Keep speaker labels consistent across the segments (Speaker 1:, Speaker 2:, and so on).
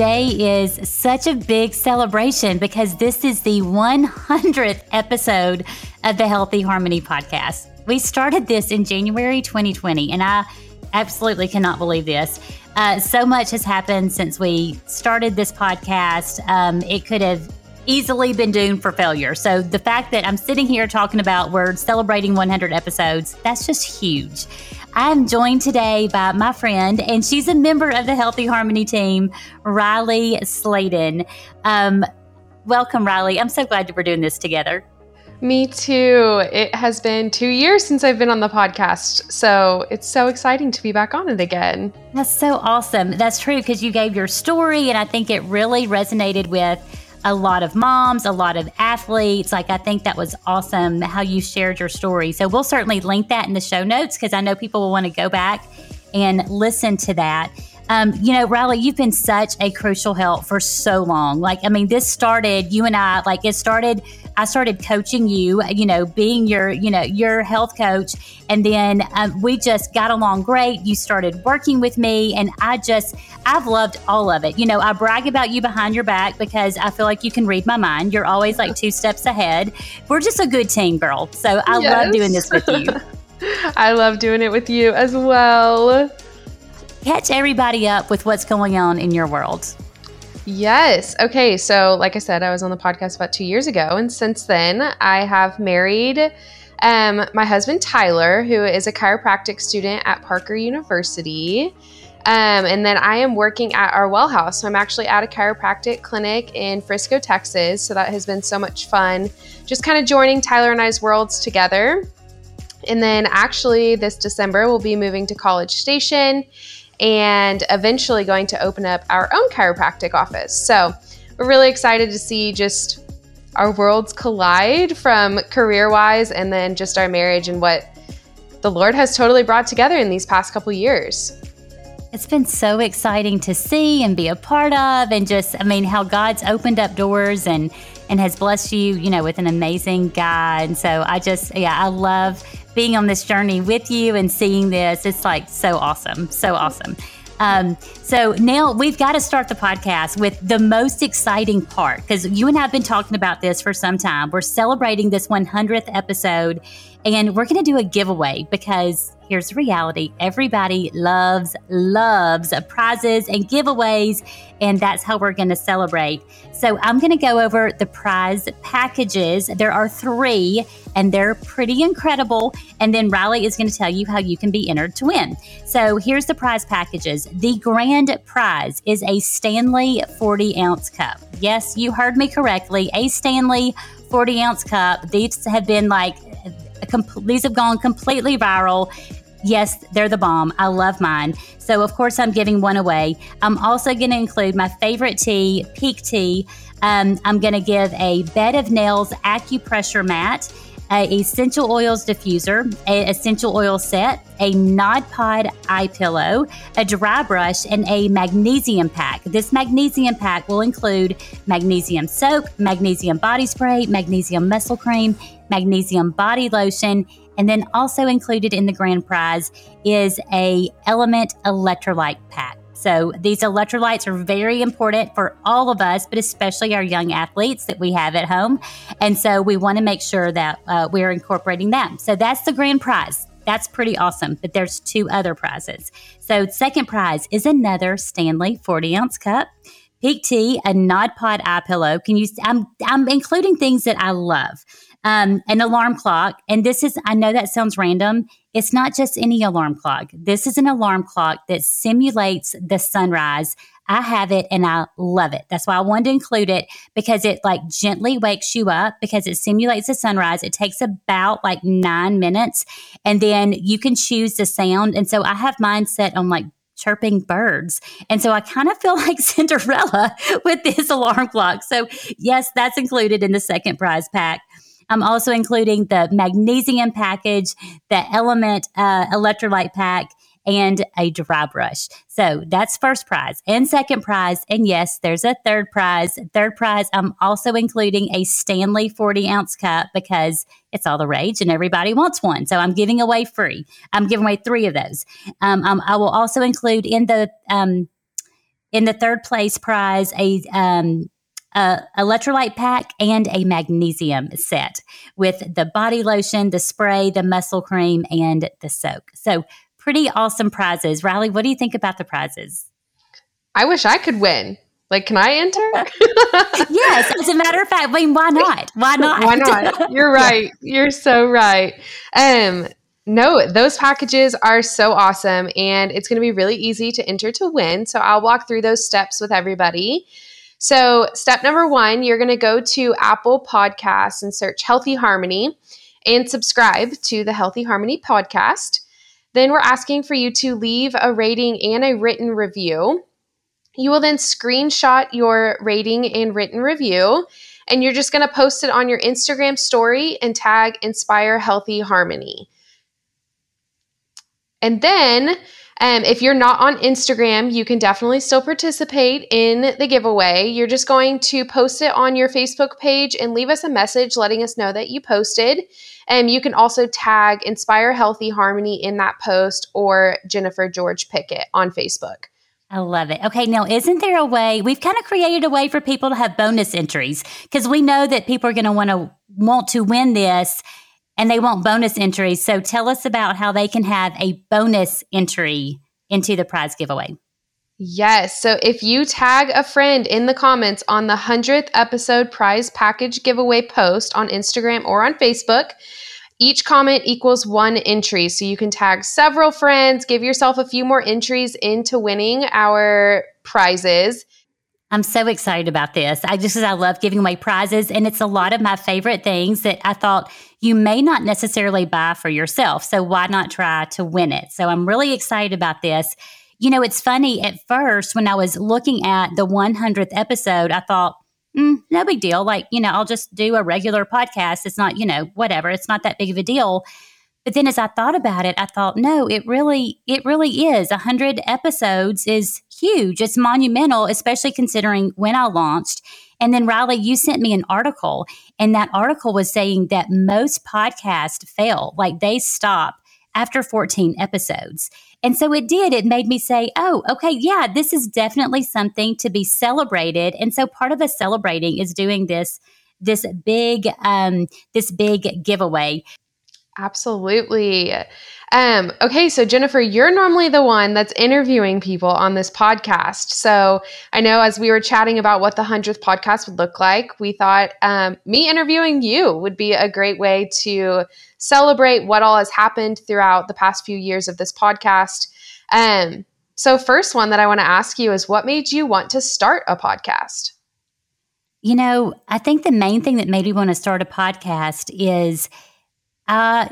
Speaker 1: today is such a big celebration because this is the 100th episode of the Healthy Harmony podcast. We started this in January 2020, and I absolutely cannot believe this. Uh, so much has happened since we started this podcast. Um, it could have easily been doomed for failure. So the fact that I'm sitting here talking about we're celebrating 100 episodes, that's just huge. I'm joined today by my friend, and she's a member of the Healthy Harmony team, Riley Sladen. Um, welcome, Riley. I'm so glad that we're doing this together.
Speaker 2: Me too. It has been two years since I've been on the podcast. So it's so exciting to be back on it again.
Speaker 1: That's so awesome. That's true because you gave your story, and I think it really resonated with a lot of moms, a lot of athletes. Like, I think that was awesome how you shared your story. So, we'll certainly link that in the show notes because I know people will want to go back and listen to that. Um, you know, Riley, you've been such a crucial help for so long. Like, I mean, this started, you and I, like, it started, I started coaching you, you know, being your, you know, your health coach. And then um, we just got along great. You started working with me, and I just, I've loved all of it. You know, I brag about you behind your back because I feel like you can read my mind. You're always like two steps ahead. We're just a good team, girl. So I yes. love doing this with you.
Speaker 2: I love doing it with you as well
Speaker 1: catch everybody up with what's going on in your world.
Speaker 2: Yes. Okay. So, like I said, I was on the podcast about two years ago. And since then, I have married um, my husband, Tyler, who is a chiropractic student at Parker University. Um, and then I am working at our well house. So I'm actually at a chiropractic clinic in Frisco, Texas. So that has been so much fun. Just kind of joining Tyler and I's worlds together. And then actually, this December, we'll be moving to College Station and eventually going to open up our own chiropractic office. So we're really excited to see just our worlds collide from career wise and then just our marriage and what the Lord has totally brought together in these past couple years.
Speaker 1: It's been so exciting to see and be a part of and just I mean how God's opened up doors and and has blessed you, you know, with an amazing guy. And so I just yeah, I love being on this journey with you and seeing this. It's like so awesome, so awesome. Um, so now we've got to start the podcast with the most exciting part because you and I have been talking about this for some time. We're celebrating this 100th episode and we're going to do a giveaway because here's the reality everybody loves, loves prizes and giveaways. And that's how we're going to celebrate. So I'm going to go over the prize packages. There are three, and they're pretty incredible. And then Riley is going to tell you how you can be entered to win. So here's the prize packages. The grand prize is a Stanley 40 ounce cup. Yes, you heard me correctly. A Stanley 40 ounce cup. These have been like these have gone completely viral. Yes, they're the bomb. I love mine. So, of course, I'm giving one away. I'm also going to include my favorite tea, Pique Tea. Um, I'm going to give a Bed of Nails acupressure mat, a essential oils diffuser, a essential oil set, a Nod Pod eye pillow, a dry brush, and a magnesium pack. This magnesium pack will include magnesium soap, magnesium body spray, magnesium muscle cream, magnesium body lotion, and then also included in the grand prize is a LMNT electrolyte pack. So these electrolytes are very important for all of us, but especially our young athletes that we have at home. And so we want to make sure that uh, we're incorporating them. So that's the grand prize. That's pretty awesome. But there's two other prizes. So second prize is another Stanley 40 ounce cup. Pique Tea, a Nod Pod eye pillow. Can you? I'm I'm including things that I love um, an alarm clock. And this is, I know that sounds random. It's not just any alarm clock. This is an alarm clock that simulates the sunrise. I have it and I love it. That's why I wanted to include it because it like gently wakes you up because it simulates the sunrise. It takes about like nine minutes and then you can choose the sound. And so I have mine set on like chirping birds. And so I kind of feel like Cinderella with this alarm clock. So, yes, that's included in the second prize pack. I'm also including the magnesium package, the LMNT uh, electrolyte pack, and a dry brush. So that's first prize and second prize. And yes, there's a third prize. Third prize, I'm also including a Stanley 40 ounce cup because it's all the rage and everybody wants one. So I'm giving away free. I'm giving away three of those. Um, um, I will also include in the um, in the third place prize a um, a electrolyte pack and a magnesium set with the body lotion, the spray, the muscle cream, and the soak. So pretty awesome prizes. Riley, what do you think about the prizes?
Speaker 2: I wish I could win. Like, can I enter?
Speaker 1: yes. As a matter of fact, I mean, why not? Why not?
Speaker 2: why not? You're right. You're so right. Um, no, those packages are so awesome, and it's going to be really easy to enter to win. So I'll walk through those steps with everybody. So, step number one, you're going to go to Apple Podcasts and search Healthy Harmony and subscribe to the Healthy Harmony podcast. Then we're asking for you to leave a rating and a written review. You will then screenshot your rating and written review, and you're just going to post it on your Instagram story and tag Inspire Healthy Harmony. And then, um, if you're not on Instagram, you can definitely still participate in the giveaway. You're just going to post it on your Facebook page and leave us a message letting us know that you posted. And you can also tag Inspire Healthy Harmony in that post or Jennifer George Pickett on Facebook.
Speaker 1: I love it. Okay, now isn't there a way we've kind of created a way for people to have bonus entries because we know that people are going to want to want to win this and they want bonus entries. So tell us about how they can have a bonus entry into the prize giveaway.
Speaker 2: Yes. So if you tag a friend in the comments on the 100th episode prize package giveaway post on Instagram or on Facebook, each comment equals one entry. So you can tag several friends, give yourself a few more entries into winning our prizes.
Speaker 1: I'm so excited about this. I just, I love giving away prizes, and it's a lot of my favorite things that I thought you may not necessarily buy for yourself. So why not try to win it? So I'm really excited about this. You know, it's funny at first when I was looking at the 100th episode, I thought, mm, no big deal. Like, you know, I'll just do a regular podcast. It's not, you know, whatever. It's not that big of a deal. But then as I thought about it, I thought, no, it really, it really is. A hundred episodes is huge. It's monumental, especially considering when I launched. And then Riley, you sent me an article, and that article was saying that most podcasts fail, like they stop after 14 episodes. And so it did. It made me say, oh, okay, yeah, this is definitely something to be celebrated. And so part of us celebrating is doing this this big um this big giveaway.
Speaker 2: Absolutely. Um, okay, so Jennifer, you're normally the one that's interviewing people on this podcast. So I know as we were chatting about what the 100th podcast would look like, we thought um, me interviewing you would be a great way to celebrate what all has happened throughout the past few years of this podcast. Um, so, first one that I want to ask you is what made you want to start a podcast?
Speaker 1: You know, I think the main thing that made me want to start a podcast is uh,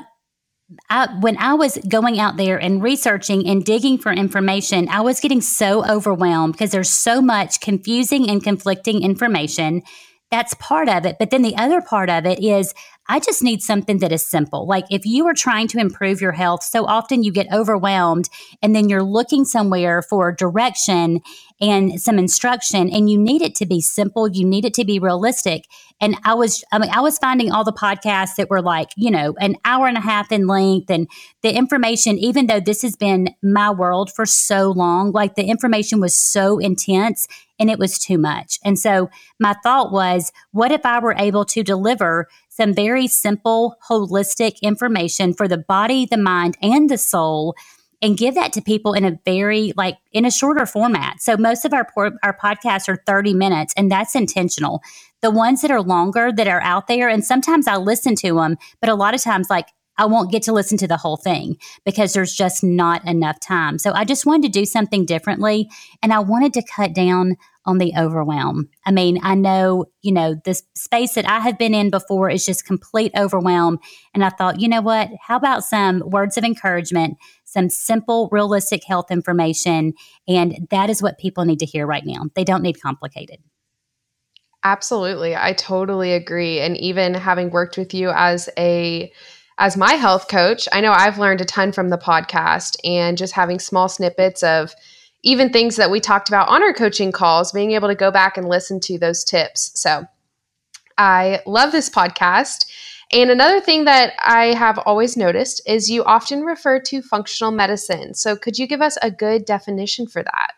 Speaker 1: I, when I was going out there and researching and digging for information, I was getting so overwhelmed because there's so much confusing and conflicting information. That's part of it. But then the other part of it is I just need something that is simple. Like if you are trying to improve your health, so often you get overwhelmed and then you're looking somewhere for direction and some instruction and you need it to be simple. You need it to be realistic. And I was, I mean, I was finding all the podcasts that were like, you know, an hour and a half in length and the information, even though this has been my world for so long, like the information was so intense and it was too much. And so my thought was, what if I were able to deliver some very simple, holistic information for the body, the mind, and the soul and give that to people in a very like in a shorter format. So most of our our podcasts are 30 minutes and that's intentional. The ones that are longer that are out there and sometimes I listen to them, but a lot of times like I won't get to listen to the whole thing because there's just not enough time. So I just wanted to do something differently and I wanted to cut down on the overwhelm. I mean, I know, you know, the space that I have been in before is just complete overwhelm. And I thought, you know what? How about some words of encouragement, some simple, realistic health information? And that is what people need to hear right now. They don't need complicated.
Speaker 2: Absolutely. I totally agree. And even having worked with you as a as my health coach, I know I've learned a ton from the podcast and just having small snippets of even things that we talked about on our coaching calls, being able to go back and listen to those tips. So I love this podcast. And another thing that I have always noticed is you often refer to functional medicine. So could you give us a good definition for that?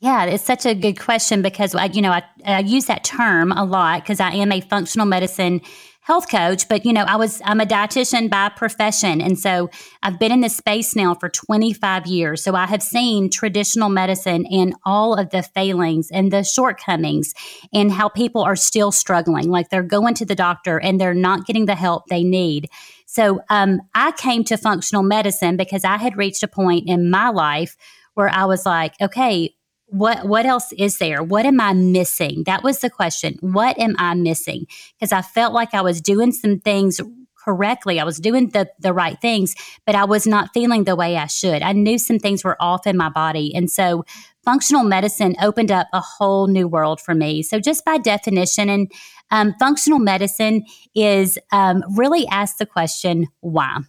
Speaker 1: Yeah, it's such a good question because I, you know, I, I use that term a lot because I am a functional medicine health coach, but you know, I was I'm a dietitian by profession, and so I've been in this space now for 25 years. So I have seen traditional medicine and all of the failings and the shortcomings, and how people are still struggling. Like they're going to the doctor and they're not getting the help they need. So um, I came to functional medicine because I had reached a point in my life where I was like, okay, what what else is there? What am i missing? That was the question. What am i missing? Because i felt like i was doing some things correctly. I was doing the the right things but i was not feeling the way i should. I knew some things were off in my body. And so functional medicine opened up a whole new world for me. So just by definition and um, functional medicine is um, really ask the question why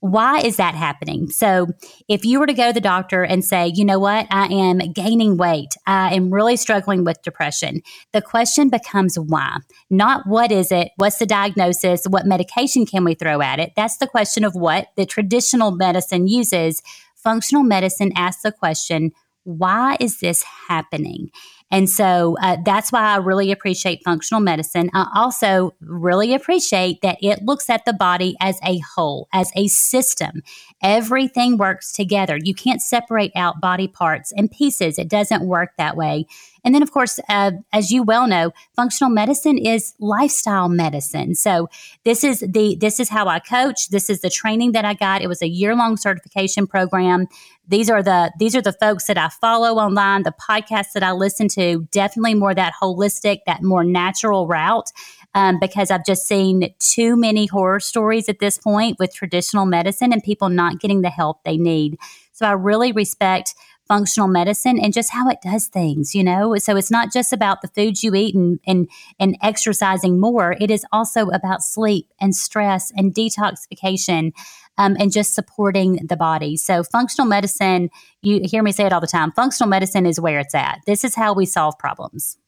Speaker 1: why is that happening? So, if you were to go to the doctor and say, you know what, I am gaining weight, I am really struggling with depression, the question becomes why, not what is it, what's the diagnosis, what medication can we throw at it. That's the question of what the traditional medicine uses. Functional medicine asks the question, why is this happening? And so uh, that's why I really appreciate functional medicine. I also really appreciate that it looks at the body as a whole, as a system. Everything works together. You can't separate out body parts and pieces. It doesn't work that way. And then, of course, uh, as you well know, functional medicine is lifestyle medicine. So this is the this is how I coach. This is the training that I got. It was a year long certification program. These are the these are the folks that I follow online. The podcasts that I listen to. Definitely more that holistic, that more natural route. Um, because I've just seen too many horror stories at this point with traditional medicine and people not getting the help they need. So I really respect functional medicine and just how it does things, you know? So it's not just about the foods you eat and, and, and exercising more. It is also about sleep and stress and detoxification um, and just supporting the body. So functional medicine, you hear me say it all the time, functional medicine is where it's at. This is how we solve problems.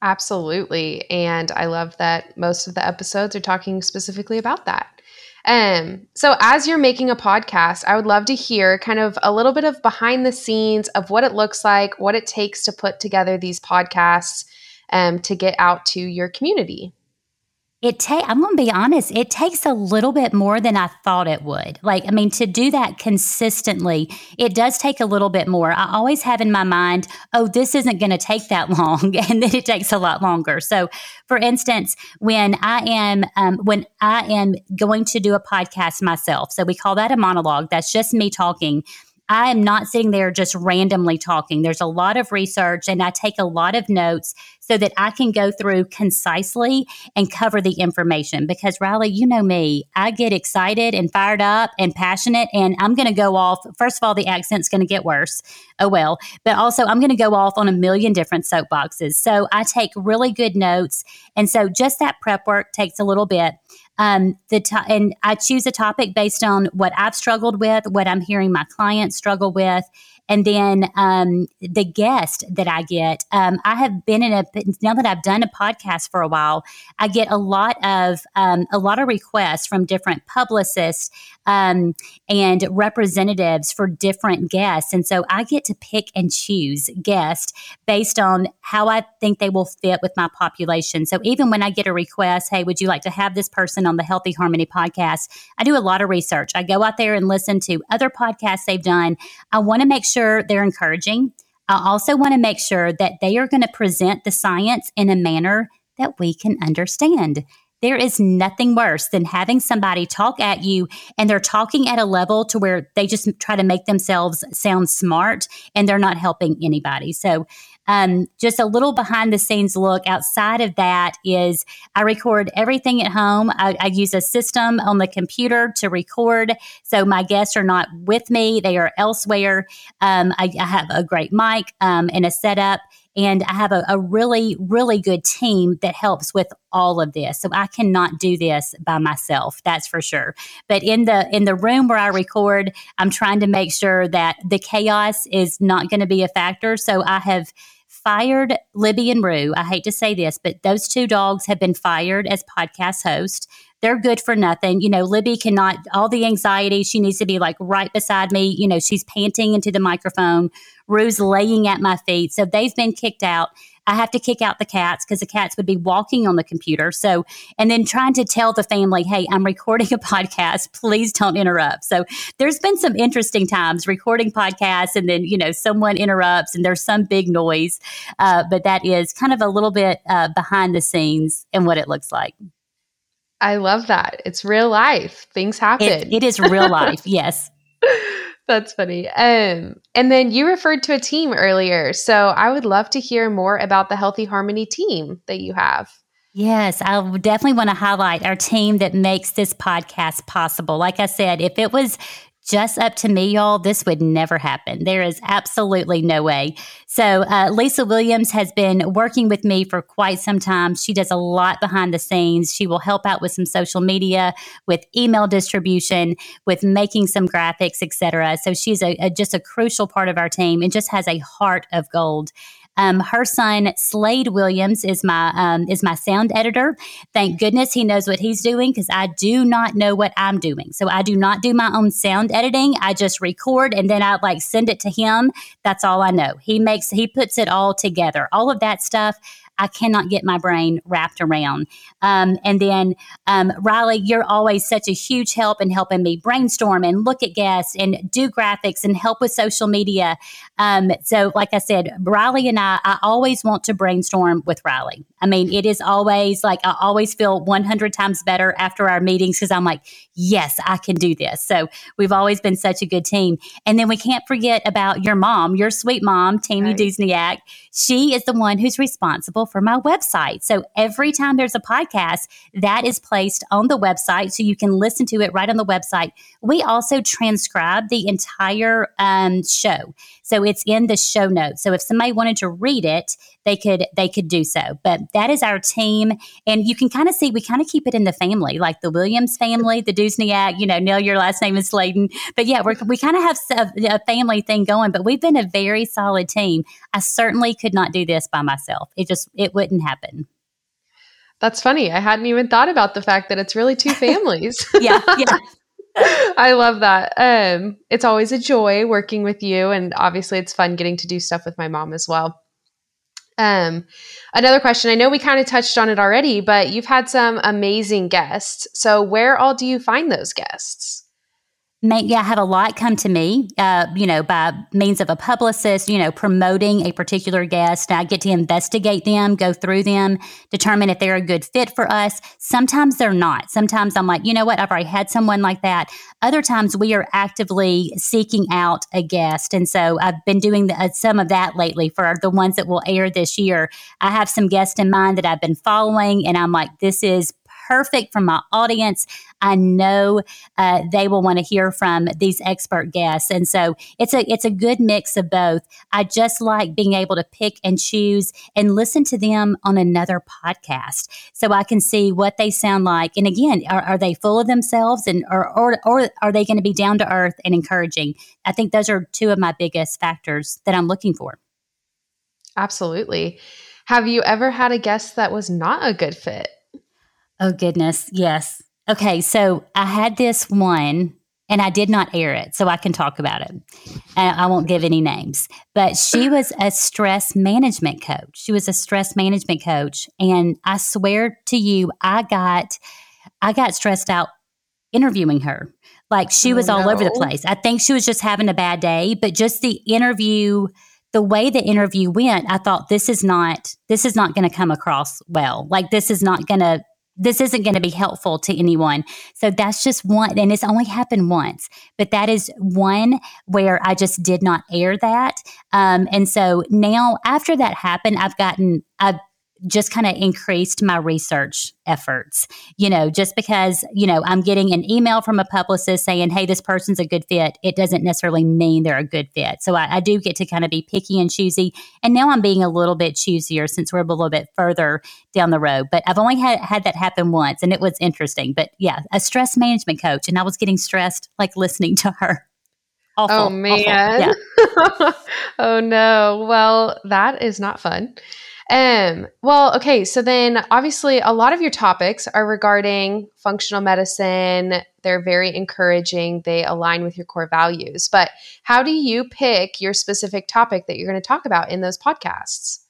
Speaker 2: Absolutely. And I love that most of the episodes are talking specifically about that. Um, so as you're making a podcast, I would love to hear kind of a little bit of behind the scenes of what it looks like, what it takes to put together these podcasts um, to get out to your community
Speaker 1: it take i'm going to be honest it takes a little bit more than i thought it would. Like i mean to do that consistently it does take a little bit more. I always have in my mind oh this isn't going to take that long and then it takes a lot longer. So for instance when i am um, when i am going to do a podcast myself so we call that a monologue that's just me talking I am not sitting there just randomly talking. There's a lot of research and I take a lot of notes so that I can go through concisely and cover the information. Because, Riley, you know me, I get excited and fired up and passionate, and I'm going to go off. First of all, the accent's going to get worse. Oh, well. But also, I'm going to go off on a million different soapboxes. So I take really good notes. And so just that prep work takes a little bit. Um, the and I choose a topic based on what I've struggled with, what I'm hearing my clients struggle with, and then um, the guest that I get. Um, I have been in a now that I've done a podcast for a while. I get a lot of um, a lot of requests from different publicists um, and representatives for different guests, and so I get to pick and choose guests based on how I think they will fit with my population. So even when I get a request, hey, would you like to have this person on the Healthy Harmony podcast? I do a lot of research. I go out there and listen to other podcasts they've done. I want to make sure sure they're encouraging. I also want to make sure that they are going to present the science in a manner that we can understand. There is nothing worse than having somebody talk at you and they're talking at a level to where they just try to make themselves sound smart and they're not helping anybody. So um, just a little behind the scenes look outside of that is I record everything at home. I, I use a system on the computer to record. So my guests are not with me, they are elsewhere. Um, I, I, have a great mic um, and a setup. And I have a, a, really, really good team that helps with all of this. So I cannot do this by myself, that's for sure. But in the in the room where I record, I'm trying to make sure that the chaos is not going to be a factor. So I have fired Libby and Rue. I hate to say this, but those two dogs have been fired as podcast hosts. they're good for nothing. You know, Libby cannot, all the anxiety, she needs to be like right beside me. You know, she's panting into the microphone. Rue's laying at my feet. So they've been kicked out. I have to kick out the cats because the cats would be walking on the computer. So, and then trying to tell the family, hey, I'm recording a podcast. Please don't interrupt. So, there's been some interesting times recording podcasts, and then, you know, someone interrupts and there's some big noise. Uh, but that is kind of a little bit uh, behind the scenes and what it looks like.
Speaker 2: I love that. It's real life. Things happen.
Speaker 1: it, it is real life. yes.
Speaker 2: That's funny. Um, and then you referred to a team earlier. So I would love to hear more about the Healthy Harmony team that you have.
Speaker 1: Yes, I definitely want to highlight our team that makes this podcast possible. Like I said, if it was just up to me, y'all, this would never happen. There is absolutely no way. So, uh, Lisa Williams has been working with me for quite some time. She does a lot behind the scenes. She will help out with some social media, with email distribution, with making some graphics, etc. So, she's a, a, just a crucial part of our team and just has a heart of gold. Um, her son Slade Williams is my um, is my sound editor. Thank goodness he knows what he's doing because I do not know what I'm doing. So I do not do my own sound editing. I just record and then I like send it to him. That's all I know. He makes he puts it all together. All of that stuff I cannot get my brain wrapped around. Um, and then, um, Riley, you're always such a huge help in helping me brainstorm and look at guests and do graphics and help with social media. Um, so, like I said, Riley and I, I always want to brainstorm with Riley. I mean, it is always like I always feel 100 times better after our meetings because I'm like, yes, I can do this. So we've always been such a good team. And then we can't forget about your mom, your sweet mom, Tammy right. Dusniak. She is the one who's responsible for my website. So every time there's a podcast, that is placed on the website so you can listen to it right on the website. We also transcribe the entire um, show. So it's in the show notes. So if somebody wanted to read it, they could they could do so. But that is our team, and you can kind of see we kind of keep it in the family, like the Williams family, the Dusniak. You know, Neil, your last name is Sladen, but yeah, we we kind of have a, a family thing going. But we've been a very solid team. I certainly could not do this by myself. It just it wouldn't happen.
Speaker 2: That's funny. I hadn't even thought about the fact that it's really two families.
Speaker 1: yeah, yeah.
Speaker 2: I love that. Um, it's always a joy working with you, and obviously, it's fun getting to do stuff with my mom as well. Um, another question. I know we kind of touched on it already, but you've had some amazing guests. So, where all do you find those guests?
Speaker 1: May, yeah, have a lot come to me, uh, you know, by means of a publicist, you know, promoting a particular guest. I get to investigate them, go through them, determine if they're a good fit for us. Sometimes they're not. Sometimes I'm like, you know what, I've already had someone like that. Other times we are actively seeking out a guest. And so I've been doing the, uh, some of that lately for the ones that will air this year. I have some guests in mind that I've been following, and I'm like, this is perfect for my audience. I know uh, they will want to hear from these expert guests, and so it's a it's a good mix of both. I just like being able to pick and choose and listen to them on another podcast, so I can see what they sound like. And again, are, are they full of themselves, and or or, or are they going to be down to earth and encouraging? I think those are two of my biggest factors that I'm looking for.
Speaker 2: Absolutely. Have you ever had a guest that was not a good fit?
Speaker 1: Oh, goodness. Yes. Okay. So I had this one and I did not air it, so I can talk about it. And I won't give any names, but she was a stress management coach. She was a stress management coach. And I swear to you, I got, I got stressed out interviewing her. Like she was oh, all no. over the place. I think she was just having a bad day, but just the interview, the way the interview went, I thought this is not, this is not going to come across well. Like this is not going to this isn't going to be helpful to anyone. So that's just one, and it's only happened once, but that is one where I just did not air that. Um, and so now, after that happened, I've gotten, I've just kind of increased my research efforts. You know, just because, you know, I'm getting an email from a publicist saying, hey, this person's a good fit, it doesn't necessarily mean they're a good fit. So I, I do get to kind of be picky and choosy. And now I'm being a little bit choosier since we're a little bit further down the road. But I've only had, had that happen once and it was interesting. But yeah, a stress management coach. And I was getting stressed like listening to her.
Speaker 2: Awful, oh man. Yeah. oh no. Well, that is not fun. Um, well, okay, so then obviously a lot of your topics are regarding functional medicine. They're very encouraging. They align with your core values. But how do you pick your specific topic that you're going to talk about in those podcasts?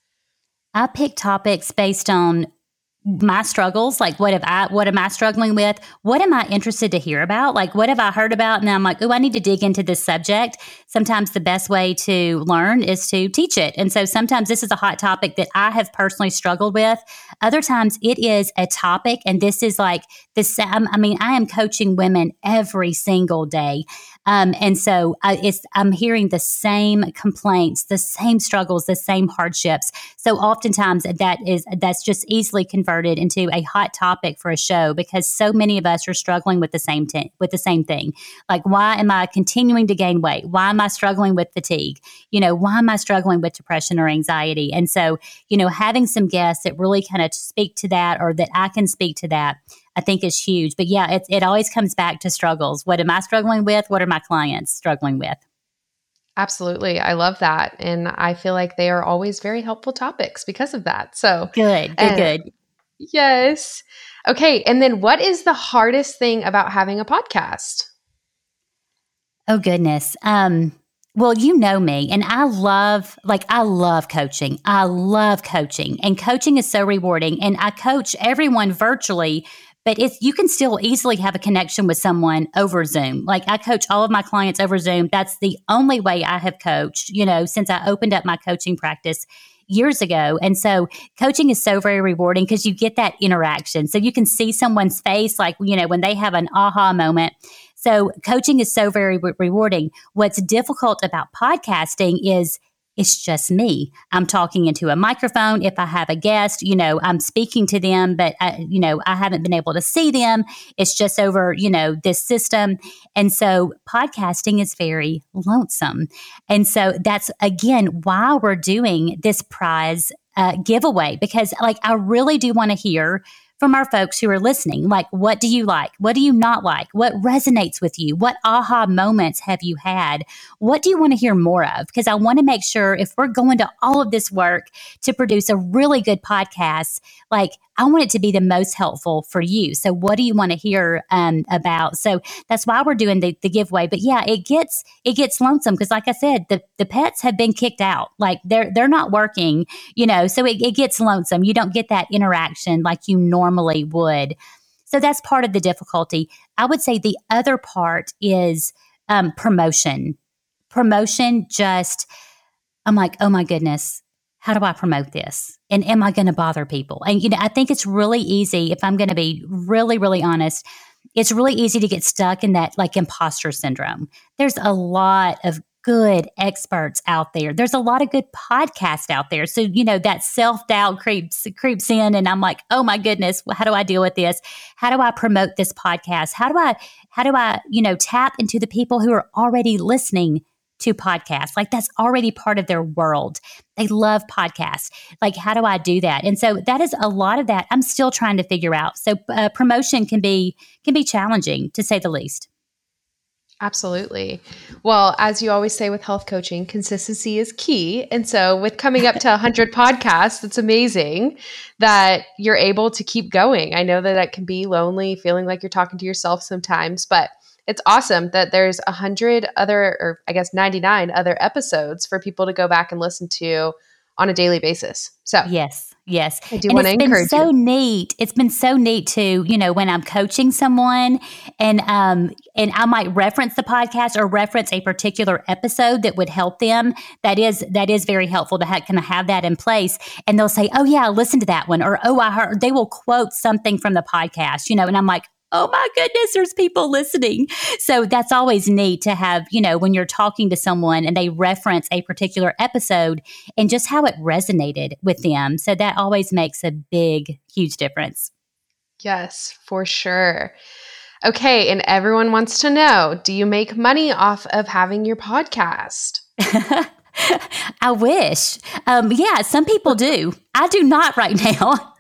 Speaker 1: I pick topics based on Mm. my struggles like what have i what am i struggling with? What am i interested to hear about? Like what have i heard about? And i'm like oh i need to dig into this subject. Sometimes the best way to learn is to teach it. And so sometimes this is a hot topic that i have personally struggled with. Other times it is a topic and this is like this i mean i am coaching women every single day um, and so uh, it's I'm hearing the same complaints, the same struggles, the same hardships. So oftentimes that is that's just easily converted into a hot topic for a show because so many of us are struggling with the same t- with the same thing. Like why am I continuing to gain weight? Why am I struggling with fatigue? You know, why am I struggling with depression or anxiety? And so, you know, having some guests that really kind of speak to that or that I can speak to that I think is huge. But yeah, it, it always comes back to struggles. What am I struggling with? What are my clients struggling with?
Speaker 2: Absolutely. I love that. And I feel like they are always very helpful topics because of that. So
Speaker 1: good, good, good.
Speaker 2: Yes. Okay. And then what is the hardest thing about having a podcast?
Speaker 1: Oh, goodness. Um, well, you know me, and I love, like, I love coaching. I love coaching, and coaching is so rewarding. And I coach everyone virtually but it's you can still easily have a connection with someone over Zoom. Like I coach all of my clients over Zoom. That's the only way I have coached, you know, since I opened up my coaching practice years ago. And so coaching is so very rewarding because you get that interaction. So you can see someone's face, like, you know, when they have an aha moment. So coaching is so very re- rewarding. What's difficult about podcasting is it's just me. I'm talking into a microphone. If I have a guest, you know, I'm speaking to them, but I, you know, I haven't been able to see them. It's just over, you know, this system. And so podcasting is very lonesome. And so that's again why we're doing this prize uh, giveaway because like I really do want to hear from our folks who are listening. Like, what do you like? What do you not like? What resonates with you? What aha moments have you had? What do you want to hear more of? Because I want to make sure if we're going to all of this work to produce a really good podcast, like I want it to be the most helpful for you. So, what do you want to hear um, about? So that's why we're doing the, the giveaway. But yeah, it gets it gets lonesome because, like I said, the, the pets have been kicked out. Like they're they're not working, you know. So it, it gets lonesome. You don't get that interaction like you normally would. So that's part of the difficulty. I would say the other part is um, promotion. Promotion just. I'm like, oh my goodness, how do I promote this? And am I going to bother people? And, you know, I think it's really easy, if I'm going to be really, really honest, it's really easy to get stuck in that like imposter syndrome. There's a lot of good experts out there. There's a lot of good podcasts out there. So, you know, that self-doubt creeps creeps in and I'm like, "Oh my goodness, how do I deal with this? How do I promote this podcast? How do I how do I, you know, tap into the people who are already listening to podcasts. Like that's already part of their world. They love podcasts. Like, how do I do that? And so that is a lot of that I'm still trying to figure out. So uh, promotion can be can be challenging to say the least.
Speaker 2: Absolutely. Well, as you always say with health coaching, consistency is key. And so, with coming up to 100 podcasts, it's amazing that you're able to keep going. I know that that can be lonely, feeling like you're talking to yourself sometimes, but it's awesome that there's hundred other, or I guess 99 other episodes for people to go back and listen to on a daily basis. So
Speaker 1: yes, yes,
Speaker 2: I do want to encourage.
Speaker 1: so
Speaker 2: you.
Speaker 1: neat. It's been so neat to, You know, when I'm coaching someone, and um, and I might reference the podcast or reference a particular episode that would help them. That is that is very helpful to have, kind of have that in place. And they'll say, "Oh yeah, I listened to that one," or "Oh, I heard." They will quote something from the podcast. You know, and I'm like, oh my goodness, there's people listening. So that's always neat to have, you know, when you're talking to someone and they reference a particular episode and just how it resonated with them. So that always makes a big, huge difference.
Speaker 2: Yes, for sure. Okay. And everyone wants to know do you make money off of having your podcast?
Speaker 1: I wish. Um, yeah, some people do. I do not right now.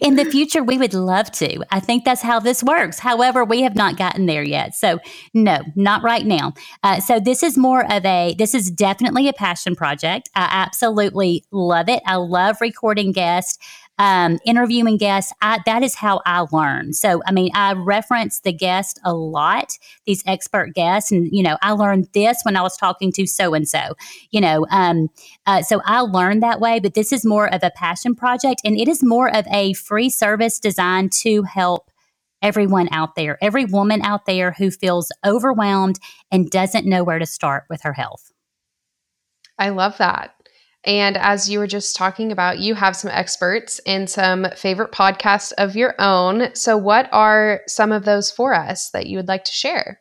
Speaker 1: In the future, we would love to. I think that's how this works. However, we have not gotten there yet. So, no, not right now. Uh, so, this is more of a, this is definitely a passion project. I absolutely love it. I love recording guests um, interviewing guests, I, that is how I learn. So, I mean, I reference the guest a lot, these expert guests, and you know, I learned this when I was talking to so and so. You know, um, uh, so I learned that way. But this is more of a passion project, and it is more of a free service designed to help everyone out there, every woman out there who feels overwhelmed and doesn't know where to start with her health.
Speaker 2: I love that. And as you were just talking about, you have some experts and some favorite podcasts of your own. So, what are some of those for us that you would like to share?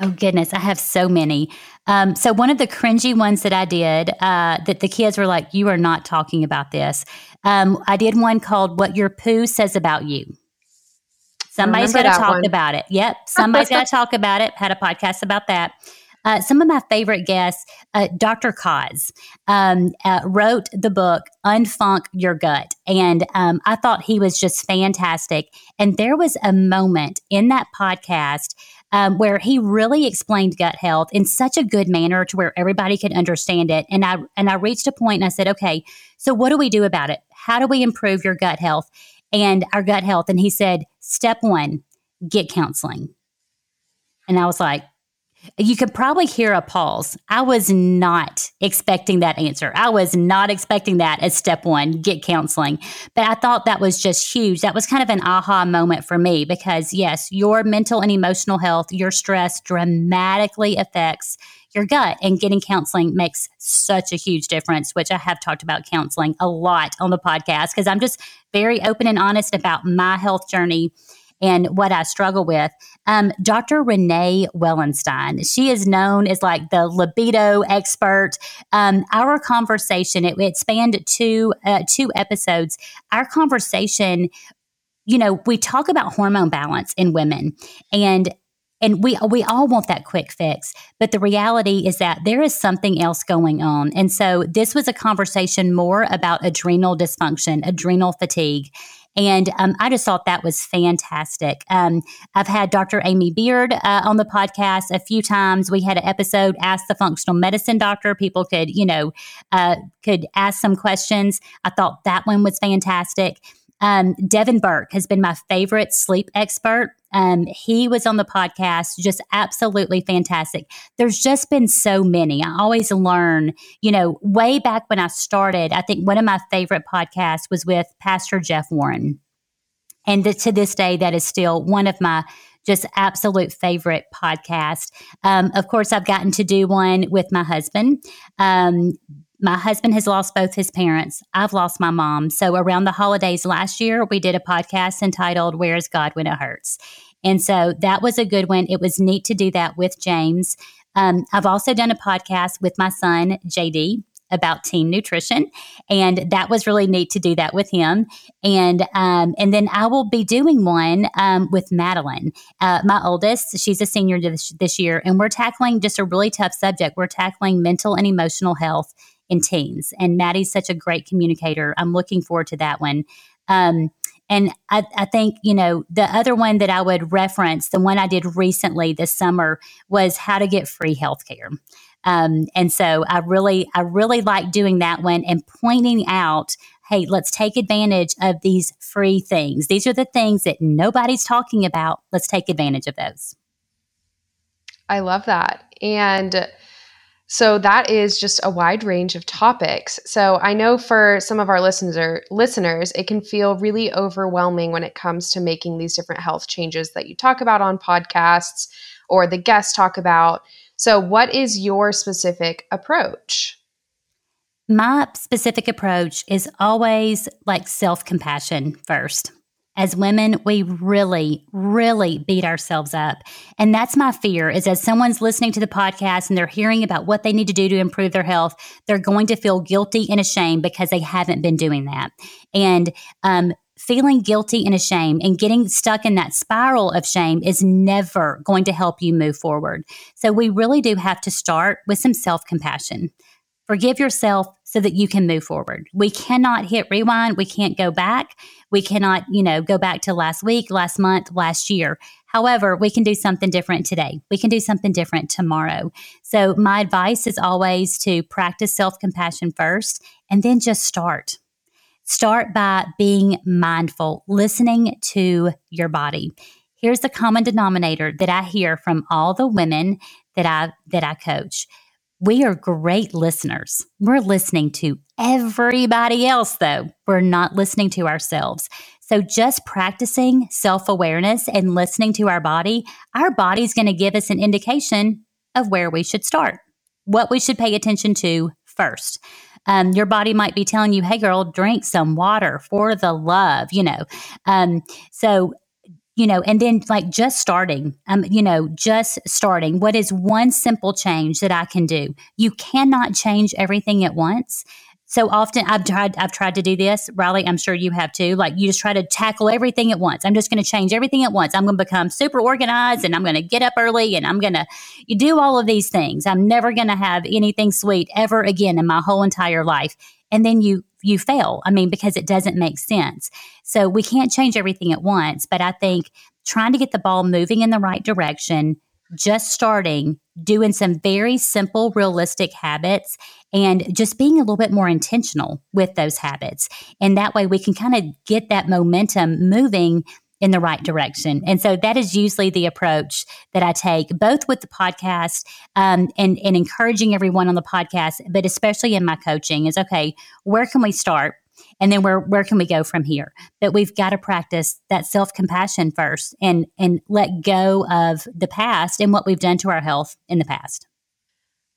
Speaker 1: Oh, goodness. I have so many. Um, so, one of the cringy ones that I did uh, that the kids were like, You are not talking about this. Um, I did one called What Your Poo Says About You. Somebody's got to talk one. about it. Yep. Somebody's got to talk about it. Had a podcast about that. Uh, some of my favorite guests, uh, Dr. Koz, um, uh, wrote the book Unfunk Your Gut. And um, I thought he was just fantastic. And there was a moment in that podcast um, where he really explained gut health in such a good manner to where everybody could understand it. And I and I reached a point and I said, okay, so what do we do about it? How do we improve your gut health and our gut health? And he said, step one, get counseling. And I was like, you could probably hear a pause. I was not expecting that answer. I was not expecting that as step one, get counseling. But I thought that was just huge. That was kind of an aha moment for me because, yes, your mental and emotional health, your stress dramatically affects your gut, and getting counseling makes such a huge difference, which I have talked about counseling a lot on the podcast because I'm just very open and honest about my health journey and what I struggle with. Um, Dr. Renee Wellenstein, she is known as like the libido expert. Um, our conversation, it, it spanned two uh, two episodes. Our conversation, you know, we talk about hormone balance in women, and and we we all want that quick fix but the reality is that there is something else going on and so this was a conversation more about adrenal dysfunction adrenal fatigue and um, I just thought that was fantastic. Um, I've had Dr. Amy Beard uh, on the podcast a few times. We had an episode, Ask the Functional Medicine Doctor. People could, you know, uh, could ask some questions. I thought that one was fantastic. Um, Devin Burke has been my favorite sleep expert. Um, he was on the podcast, just absolutely fantastic. There's just been so many. I always learn, you know, way back when I started, I think one of my favorite podcasts was with Pastor Jeff Warren. And to this day, that is still one of my just absolute favorite podcast. Um, of course, I've gotten to do one with my husband. Um, my husband has lost both his parents. I've lost my mom. So around the holidays last year, we did a podcast entitled Where's God When It Hurts? And so that was a good one. It was neat to do that with James. Um, I've also done a podcast with my son, JD, about teen nutrition, and that was really neat to do that with him. And um, and then I will be doing one um, with Madeline, uh, my oldest. She's a senior this, this year, and we're tackling just a really tough subject. We're tackling mental and emotional health in teens. And Maddie's such a great communicator. I'm looking forward to that one. Um, and I, I, think, you know, the other one that I would reference, the one I did recently this summer, was how to get free healthcare. Um, and so I really, I really like doing that one and pointing out, hey, let's take advantage of these free things. These are the things that nobody's talking about. Let's take advantage of those.
Speaker 2: I love that. And so that is just a wide range of topics. So I know for some of our listeners listeners, it can feel really overwhelming when it comes to making these different health changes that you talk about on podcasts or the guests talk about. So what is your specific approach?
Speaker 1: My specific approach is always like self-compassion first as women, we really, really beat ourselves up. And that's my fear is as someone's listening to the podcast and they're hearing about what they need to do to improve their health, they're going to feel guilty and ashamed because they haven't been doing that. And, um, feeling guilty and ashamed and getting stuck in that spiral of shame is never going to help you move forward. So we really do have to start with some self compassion. Forgive yourself so that you can move forward. We cannot hit rewind. We can't go back. We cannot, you know, go back to last week, last month, last year. However, we can do something different today. We can do something different tomorrow. So, my advice is always to practice self compassion first and then just start. Start by being mindful, listening to your body. Here's the common denominator that I hear from all the women that I that I coach we are great listeners. We're listening to everybody else, though. We're not listening to ourselves. So, just practicing self awareness and listening to our body, our body's going to give us an indication of where we should start, what we should pay attention to first. Um, your body might be telling you, hey, girl, drink some water for the love, you know. Um, so, you know, and then like just starting, um, you know, just starting. What is one simple change that I can do? You cannot change everything at once. So often I've tried I've tried to do this. Riley, I'm sure you have too. Like you just try to tackle everything at once. I'm just going to change everything at once. I'm going to become super organized and I'm going to get up early and I'm going to you do all of these things. I'm never going to have anything sweet ever again in my whole entire life. And then you you fail. I mean, because it doesn't make sense. So we can't change everything at once, but I think trying to get the ball moving in the right direction, just starting, doing some very simple, realistic habits, and just being a little bit more intentional with those habits. And that way we can kind of get that momentum moving in the right direction. And so that is usually the approach that I take, both with the podcast um, and, and encouraging everyone on the podcast, but especially in my coaching is okay, where can we start? And then where, where can we go from here? But we've got to practice that self compassion first and, and let go of the past and what we've done to our health in the past.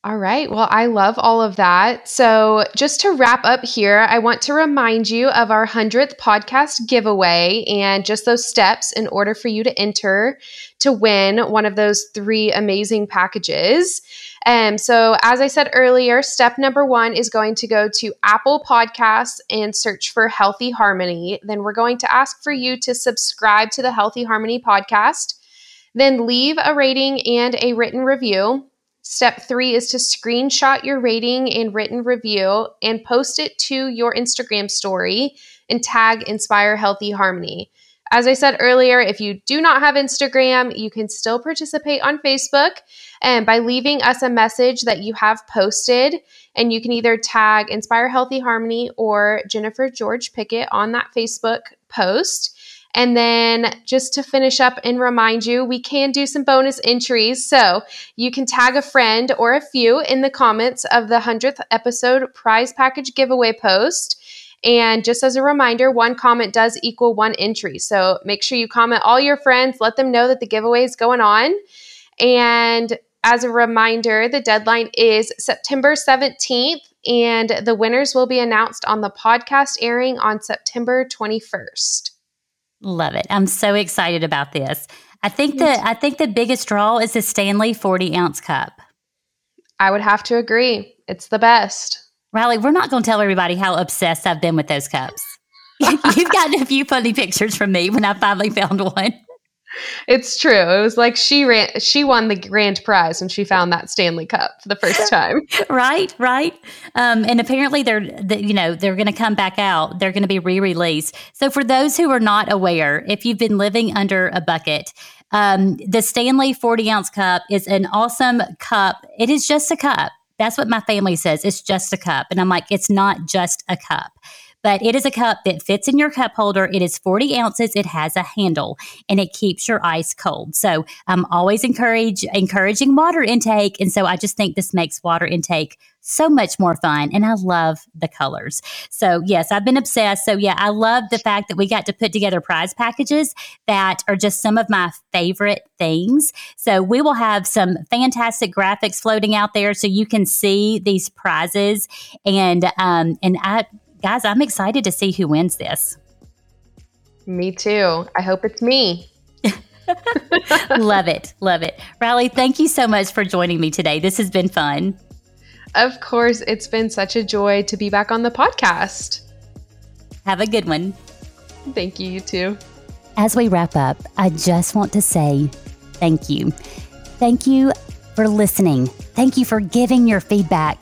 Speaker 2: All right. Well, I love all of that. So, just to wrap up here, I want to remind you of our 100th podcast giveaway and just those steps in order for you to enter to win one of those three amazing packages. Um, so, as I said earlier, step number one is going to go to Apple Podcasts and search for Healthy Harmony. Then, we're going to ask for you to subscribe to the Healthy Harmony podcast, then leave a rating and a written review. Step three is to screenshot your rating and written review and post it to your Instagram story and tag Inspire Healthy Harmony. As I said earlier, if you do not have Instagram, you can still participate on Facebook and by leaving us a message that you have posted. And you can either tag Inspire Healthy Harmony or Jennifer George Pickett on that Facebook post. And then just to finish up and remind you, we can do some bonus entries. So you can tag a friend or a few in the comments of the 100th episode prize package giveaway post. And just as a reminder, one comment does equal one entry. So make sure you comment all your friends, let them know that the giveaway is going on. And as a reminder, the deadline is September 17th, and the winners will be announced on the podcast airing on September 21st.
Speaker 1: Love it. I'm so excited about this. I think the I think the biggest draw is the Stanley 40 ounce cup.
Speaker 2: I would have to agree. It's the best.
Speaker 1: Riley, we're not going to tell everybody how obsessed I've been with those cups. You've gotten a few funny pictures from me when I finally found one.
Speaker 2: It's true. It was like she ran she won the grand prize when she found that Stanley Cup for the first time.
Speaker 1: right, right. Um, and apparently they're the, you know, they're going to come back out. They're going to be re-released. So for those who are not aware, if you've been living under a bucket, um, the Stanley 40 ounce cup is an awesome cup. It is just a cup. That's what my family says. It's just a cup. And I'm like, it's not just a cup but it is a cup that fits in your cup holder. It is 40 ounces. It has a handle and it keeps your ice cold. So I'm always encourage encouraging water intake. And so I just think this makes water intake so much more fun. And I love the colors. So yes, I've been obsessed. So yeah, I love the fact that we got to put together prize packages that are just some of my favorite things. So we will have some fantastic graphics floating out there so you can see these prizes. And um and I guys, I'm excited to see who wins this.
Speaker 2: Me too. I hope it's me.
Speaker 1: love it. Love it. Riley, thank you so much for joining me today. This has been fun.
Speaker 2: Of course, it's been such a joy to be back on the podcast.
Speaker 1: Have a good one.
Speaker 2: Thank you, you too.
Speaker 1: As we wrap up, I just want to say thank you. Thank you for listening. Thank you for giving your feedback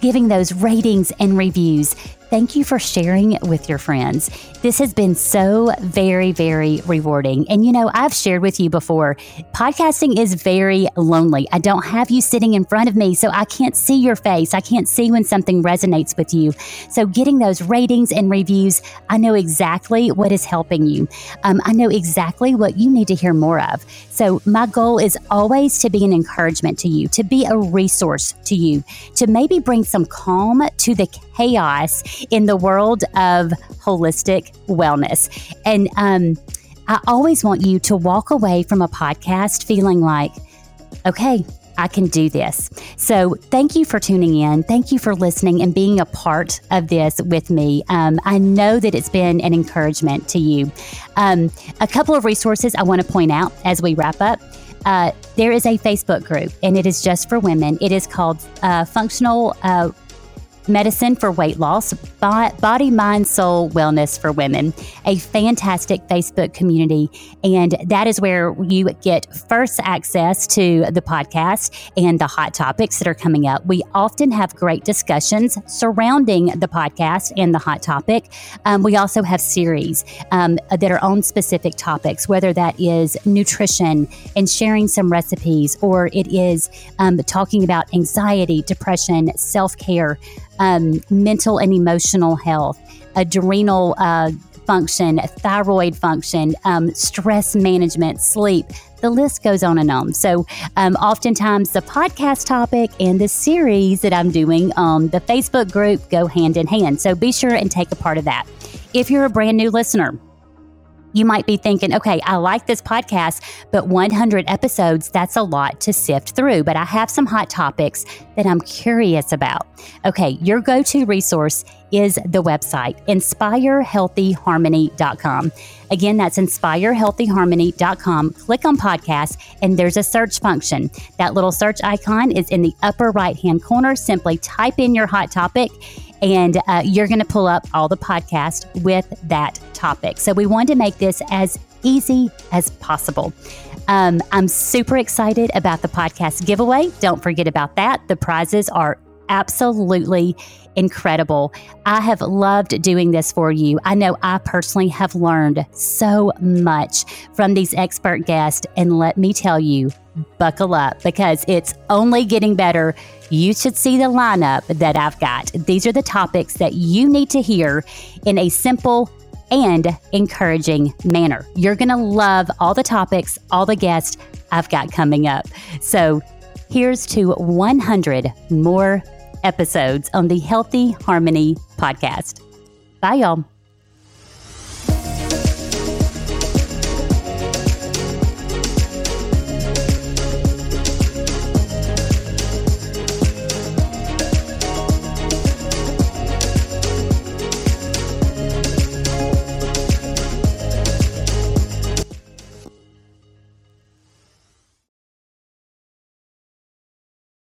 Speaker 1: giving those ratings and reviews. Thank you for sharing with your friends. This has been so very, very rewarding. And you know, I've shared with you before, podcasting is very lonely. I don't have you sitting in front of me, so I can't see your face. I can't see when something resonates with you. So, getting those ratings and reviews, I know exactly what is helping you. Um, I know exactly what you need to hear more of. So, my goal is always to be an encouragement to you, to be a resource to you, to maybe bring some calm to the chaos in the world of holistic wellness. And um, I always want you to walk away from a podcast feeling like, okay, I can do this. So, thank you for tuning in. Thank you for listening and being a part of this with me. Um, I know that it's been an encouragement to you. Um, a couple of resources I want to point out as we wrap up. Uh, there is a Facebook group, and it is just for women. It is called uh, Functional uh, Medicine for Weight Loss, Body, Mind, Soul Wellness for Women, a fantastic Facebook community. And that is where you get first access to the podcast and the hot topics that are coming up. We often have great discussions surrounding the podcast and the hot topic. Um, we also have series um, that are on specific topics, whether that is nutrition and sharing some recipes, or it is um, talking about anxiety, depression, self care um, mental and emotional health, adrenal uh, function, thyroid function, um, stress management, sleep. The list goes on and on. So, um, oftentimes, the podcast topic and the series that I'm doing on the Facebook group go hand in hand. So, be sure and take a part of that. If you're a brand new listener, you might be thinking, okay, I like this podcast, but 100 episodes, that's a lot to sift through. But I have some hot topics that I'm curious about. Okay, your go to resource is the website, inspirehealthyharmony.com. Again, that's inspirehealthyharmony.com. Click on podcast, and there's a search function. That little search icon is in the upper right hand corner. Simply type in your hot topic and uh, you're going to pull up all the podcasts with that topic. So we wanted to make this as easy as possible. Um, I'm super excited about the podcast giveaway. Don't forget about that. The prizes are absolutely incredible. I have loved doing this for you. I know I personally have learned so much from these expert guests. And let me tell you, buckle up because it's only getting better. You should see the lineup that I've got. These are the topics that you need to hear in a simple and encouraging manner. You're going to love all the topics, all the guests I've got coming up. So here's to 100 more episodes on the Healthy Harmony podcast. Bye, y'all.